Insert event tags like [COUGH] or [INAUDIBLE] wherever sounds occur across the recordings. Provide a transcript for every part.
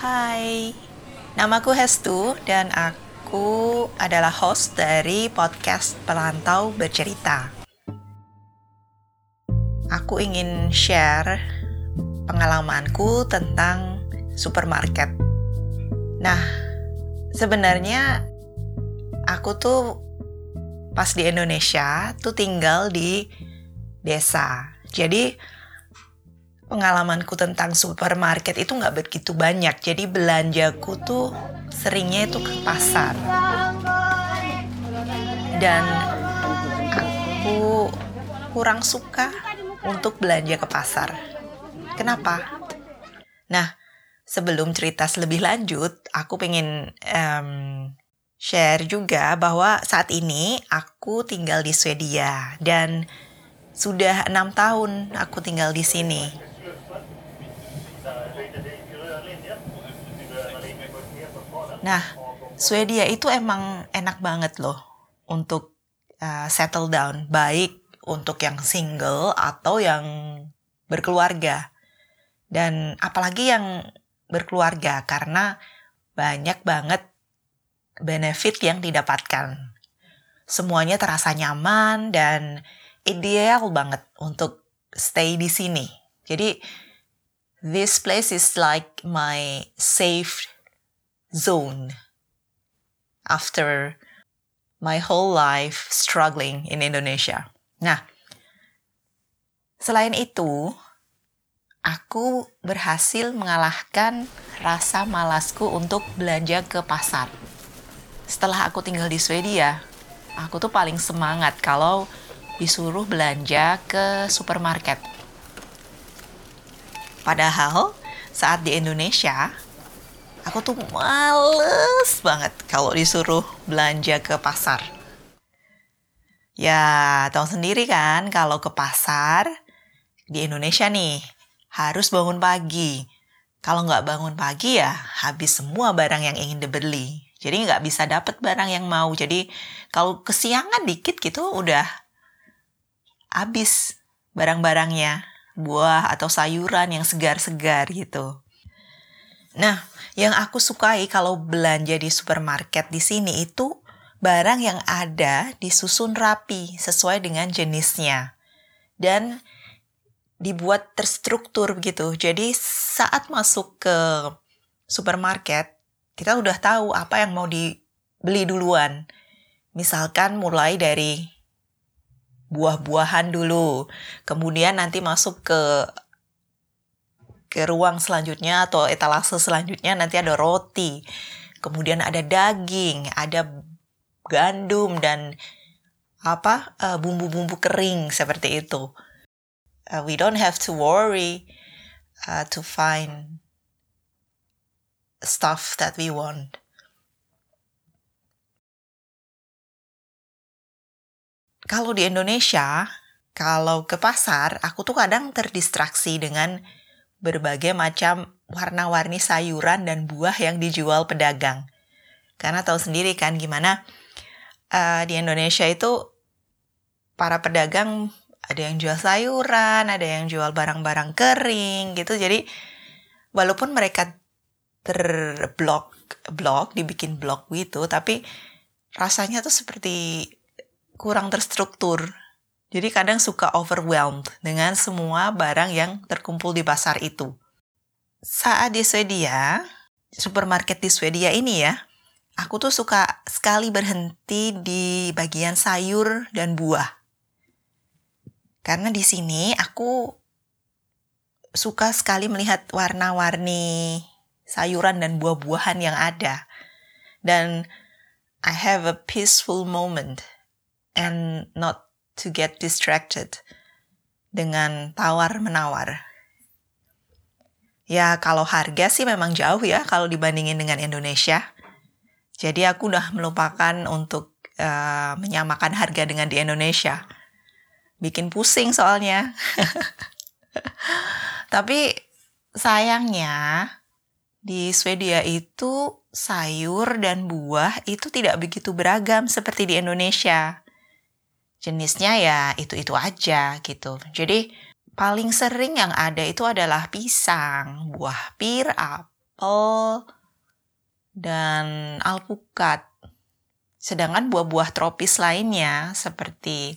Hai, namaku Hestu dan aku adalah host dari podcast Perantau Bercerita. Aku ingin share pengalamanku tentang supermarket. Nah, sebenarnya aku tuh pas di Indonesia tuh tinggal di desa. Jadi pengalamanku tentang supermarket itu nggak begitu banyak. Jadi belanjaku tuh seringnya itu ke pasar. Dan aku kurang suka untuk belanja ke pasar. Kenapa? Nah, sebelum cerita lebih lanjut, aku pengen um, share juga bahwa saat ini aku tinggal di Swedia dan sudah enam tahun aku tinggal di sini. Nah, Swedia itu emang enak banget loh untuk uh, settle down, baik untuk yang single atau yang berkeluarga. Dan apalagi yang berkeluarga karena banyak banget benefit yang didapatkan. Semuanya terasa nyaman dan ideal banget untuk stay di sini. Jadi this place is like my safe zone after my whole life struggling in Indonesia. Nah, selain itu, aku berhasil mengalahkan rasa malasku untuk belanja ke pasar. Setelah aku tinggal di Swedia, aku tuh paling semangat kalau disuruh belanja ke supermarket. Padahal saat di Indonesia, Aku tuh males banget kalau disuruh belanja ke pasar. Ya, tahu sendiri kan kalau ke pasar di Indonesia nih harus bangun pagi. Kalau nggak bangun pagi ya habis semua barang yang ingin dibeli. Jadi nggak bisa dapet barang yang mau. Jadi kalau kesiangan dikit gitu udah habis barang-barangnya. Buah atau sayuran yang segar-segar gitu. Nah, yang aku sukai kalau belanja di supermarket di sini itu barang yang ada disusun rapi sesuai dengan jenisnya. Dan dibuat terstruktur gitu. Jadi saat masuk ke supermarket, kita udah tahu apa yang mau dibeli duluan. Misalkan mulai dari buah-buahan dulu, kemudian nanti masuk ke ke ruang selanjutnya atau etalase selanjutnya nanti ada roti, kemudian ada daging, ada gandum dan apa eh, bumbu-bumbu kering seperti itu. Uh, we don't have to worry uh, to find stuff that we want. Kalau di Indonesia, kalau ke pasar, aku tuh kadang terdistraksi dengan berbagai macam warna-warni sayuran dan buah yang dijual pedagang. Karena tahu sendiri kan gimana uh, di Indonesia itu para pedagang ada yang jual sayuran, ada yang jual barang-barang kering gitu. Jadi walaupun mereka terblok blok dibikin blok gitu, tapi rasanya tuh seperti kurang terstruktur jadi kadang suka overwhelmed dengan semua barang yang terkumpul di pasar itu. Saat di Swedia, supermarket di Swedia ini ya, aku tuh suka sekali berhenti di bagian sayur dan buah. Karena di sini aku suka sekali melihat warna-warni sayuran dan buah-buahan yang ada. Dan I have a peaceful moment and not to get distracted dengan tawar-menawar. Ya kalau harga sih memang jauh ya kalau dibandingin dengan Indonesia. Jadi aku udah melupakan untuk uh, menyamakan harga dengan di Indonesia. Bikin pusing soalnya. [LAUGHS] Tapi sayangnya di Swedia itu sayur dan buah itu tidak begitu beragam seperti di Indonesia jenisnya ya itu-itu aja gitu. Jadi paling sering yang ada itu adalah pisang, buah pir, apel, dan alpukat. Sedangkan buah-buah tropis lainnya seperti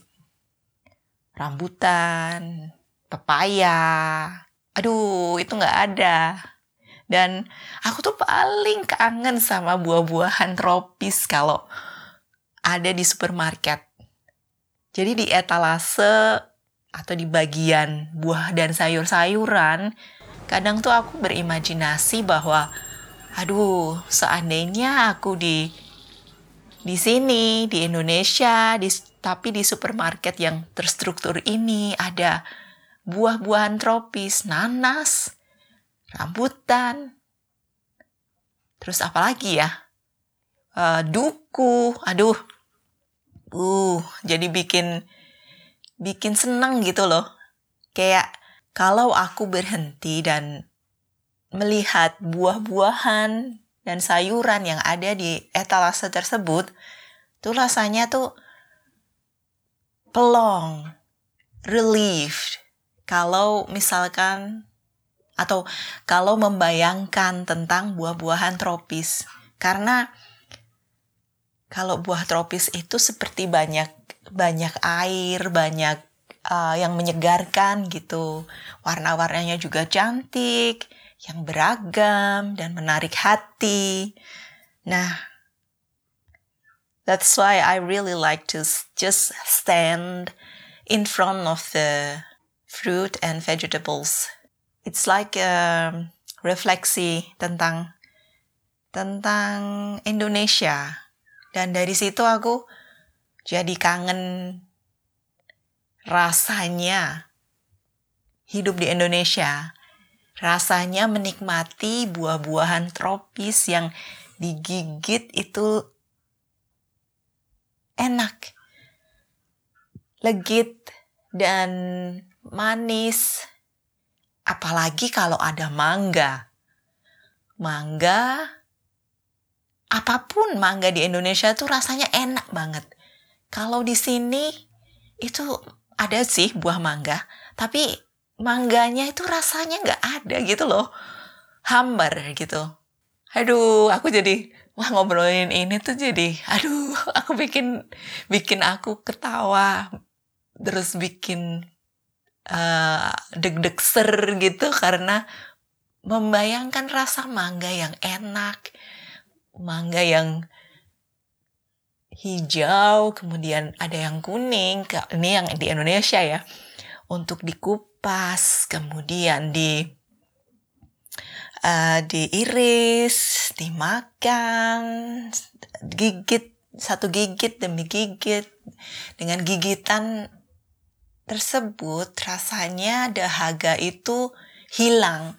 rambutan, pepaya, aduh itu nggak ada. Dan aku tuh paling kangen sama buah-buahan tropis kalau ada di supermarket. Jadi di etalase atau di bagian buah dan sayur-sayuran, kadang tuh aku berimajinasi bahwa aduh, seandainya aku di di sini di Indonesia, di, tapi di supermarket yang terstruktur ini ada buah-buahan tropis, nanas, rambutan, terus apa lagi ya? Uh, duku, aduh, uh, jadi bikin bikin seneng gitu loh. Kayak kalau aku berhenti dan melihat buah-buahan dan sayuran yang ada di etalase tersebut, tuh rasanya tuh pelong, relief. Kalau misalkan atau kalau membayangkan tentang buah-buahan tropis. Karena kalau buah tropis itu seperti banyak banyak air, banyak uh, yang menyegarkan gitu. Warna-warnanya juga cantik, yang beragam dan menarik hati. Nah, that's why I really like to just stand in front of the fruit and vegetables. It's like a refleksi tentang tentang Indonesia dan dari situ aku jadi kangen rasanya hidup di Indonesia. Rasanya menikmati buah-buahan tropis yang digigit itu enak. Legit dan manis. Apalagi kalau ada mangga. Mangga apa pun mangga di Indonesia tuh rasanya enak banget. Kalau di sini itu ada sih buah mangga, tapi mangganya itu rasanya nggak ada gitu loh. Hambar gitu. Aduh, aku jadi wah ngobrolin ini tuh jadi aduh, [LAUGHS] aku bikin bikin aku ketawa terus bikin uh, deg-deg ser gitu karena membayangkan rasa mangga yang enak mangga yang hijau, kemudian ada yang kuning, ini yang di Indonesia ya, untuk dikupas, kemudian di uh, diiris, dimakan, gigit satu gigit demi gigit, dengan gigitan tersebut rasanya dahaga itu hilang,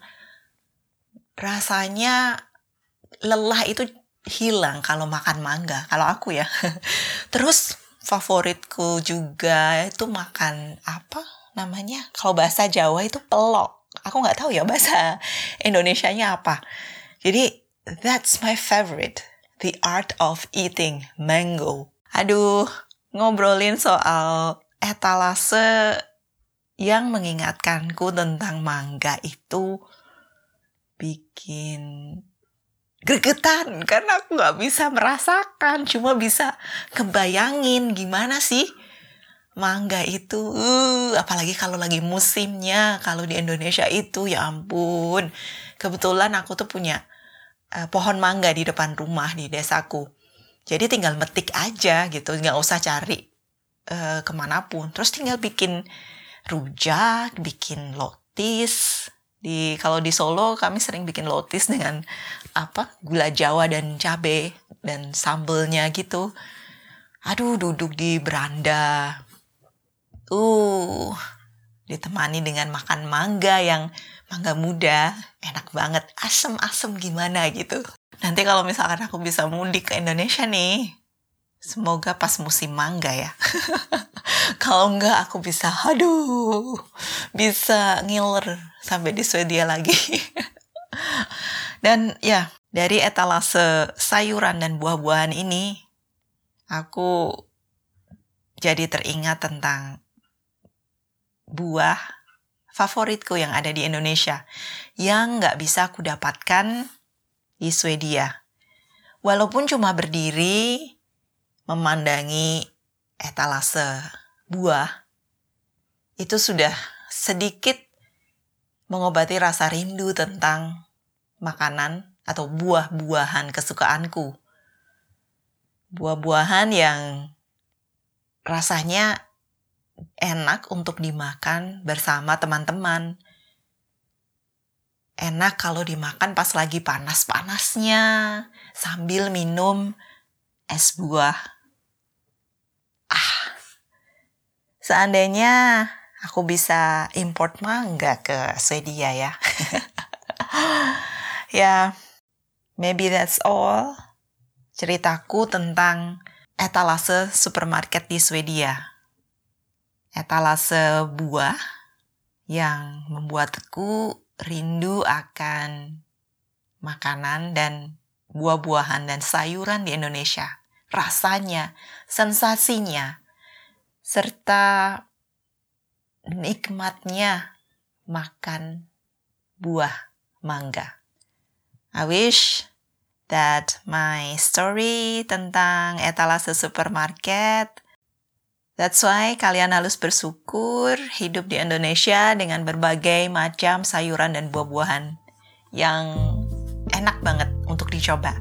rasanya lelah itu hilang kalau makan mangga kalau aku ya. [LAUGHS] Terus favoritku juga itu makan apa namanya? Kalau bahasa Jawa itu pelok. Aku nggak tahu ya bahasa [LAUGHS] Indonesia-nya apa. Jadi that's my favorite. The art of eating mango. Aduh ngobrolin soal etalase yang mengingatkanku tentang mangga itu bikin gregetan karena aku nggak bisa merasakan cuma bisa kebayangin gimana sih mangga itu. Uh, apalagi kalau lagi musimnya kalau di Indonesia itu ya ampun. Kebetulan aku tuh punya uh, pohon mangga di depan rumah di desaku. Jadi tinggal metik aja gitu nggak usah cari uh, ke mana pun. Terus tinggal bikin rujak bikin lotis. Di kalau di Solo kami sering bikin lotis dengan apa gula Jawa dan cabe dan sambelnya gitu. Aduh duduk di beranda. Uh, ditemani dengan makan mangga yang mangga muda, enak banget, asem-asem gimana gitu. Nanti kalau misalkan aku bisa mudik ke Indonesia nih, semoga pas musim mangga ya. [LAUGHS] Kalau enggak aku bisa, aduh, bisa ngiler sampai di Swedia lagi. [LAUGHS] dan ya, dari etalase sayuran dan buah-buahan ini, aku jadi teringat tentang buah favoritku yang ada di Indonesia yang nggak bisa aku dapatkan di Swedia. Walaupun cuma berdiri memandangi etalase buah, itu sudah sedikit mengobati rasa rindu tentang makanan atau buah-buahan kesukaanku. Buah-buahan yang rasanya enak untuk dimakan bersama teman-teman. Enak kalau dimakan pas lagi panas-panasnya sambil minum es buah. Ah, seandainya aku bisa import mangga ke Swedia ya. [LAUGHS] ya, maybe that's all ceritaku tentang etalase supermarket di Swedia etalase buah yang membuatku rindu akan makanan dan buah-buahan dan sayuran di Indonesia. Rasanya, sensasinya, serta nikmatnya makan buah mangga. I wish that my story tentang etalase supermarket That's why kalian harus bersyukur hidup di Indonesia dengan berbagai macam sayuran dan buah-buahan yang enak banget untuk dicoba.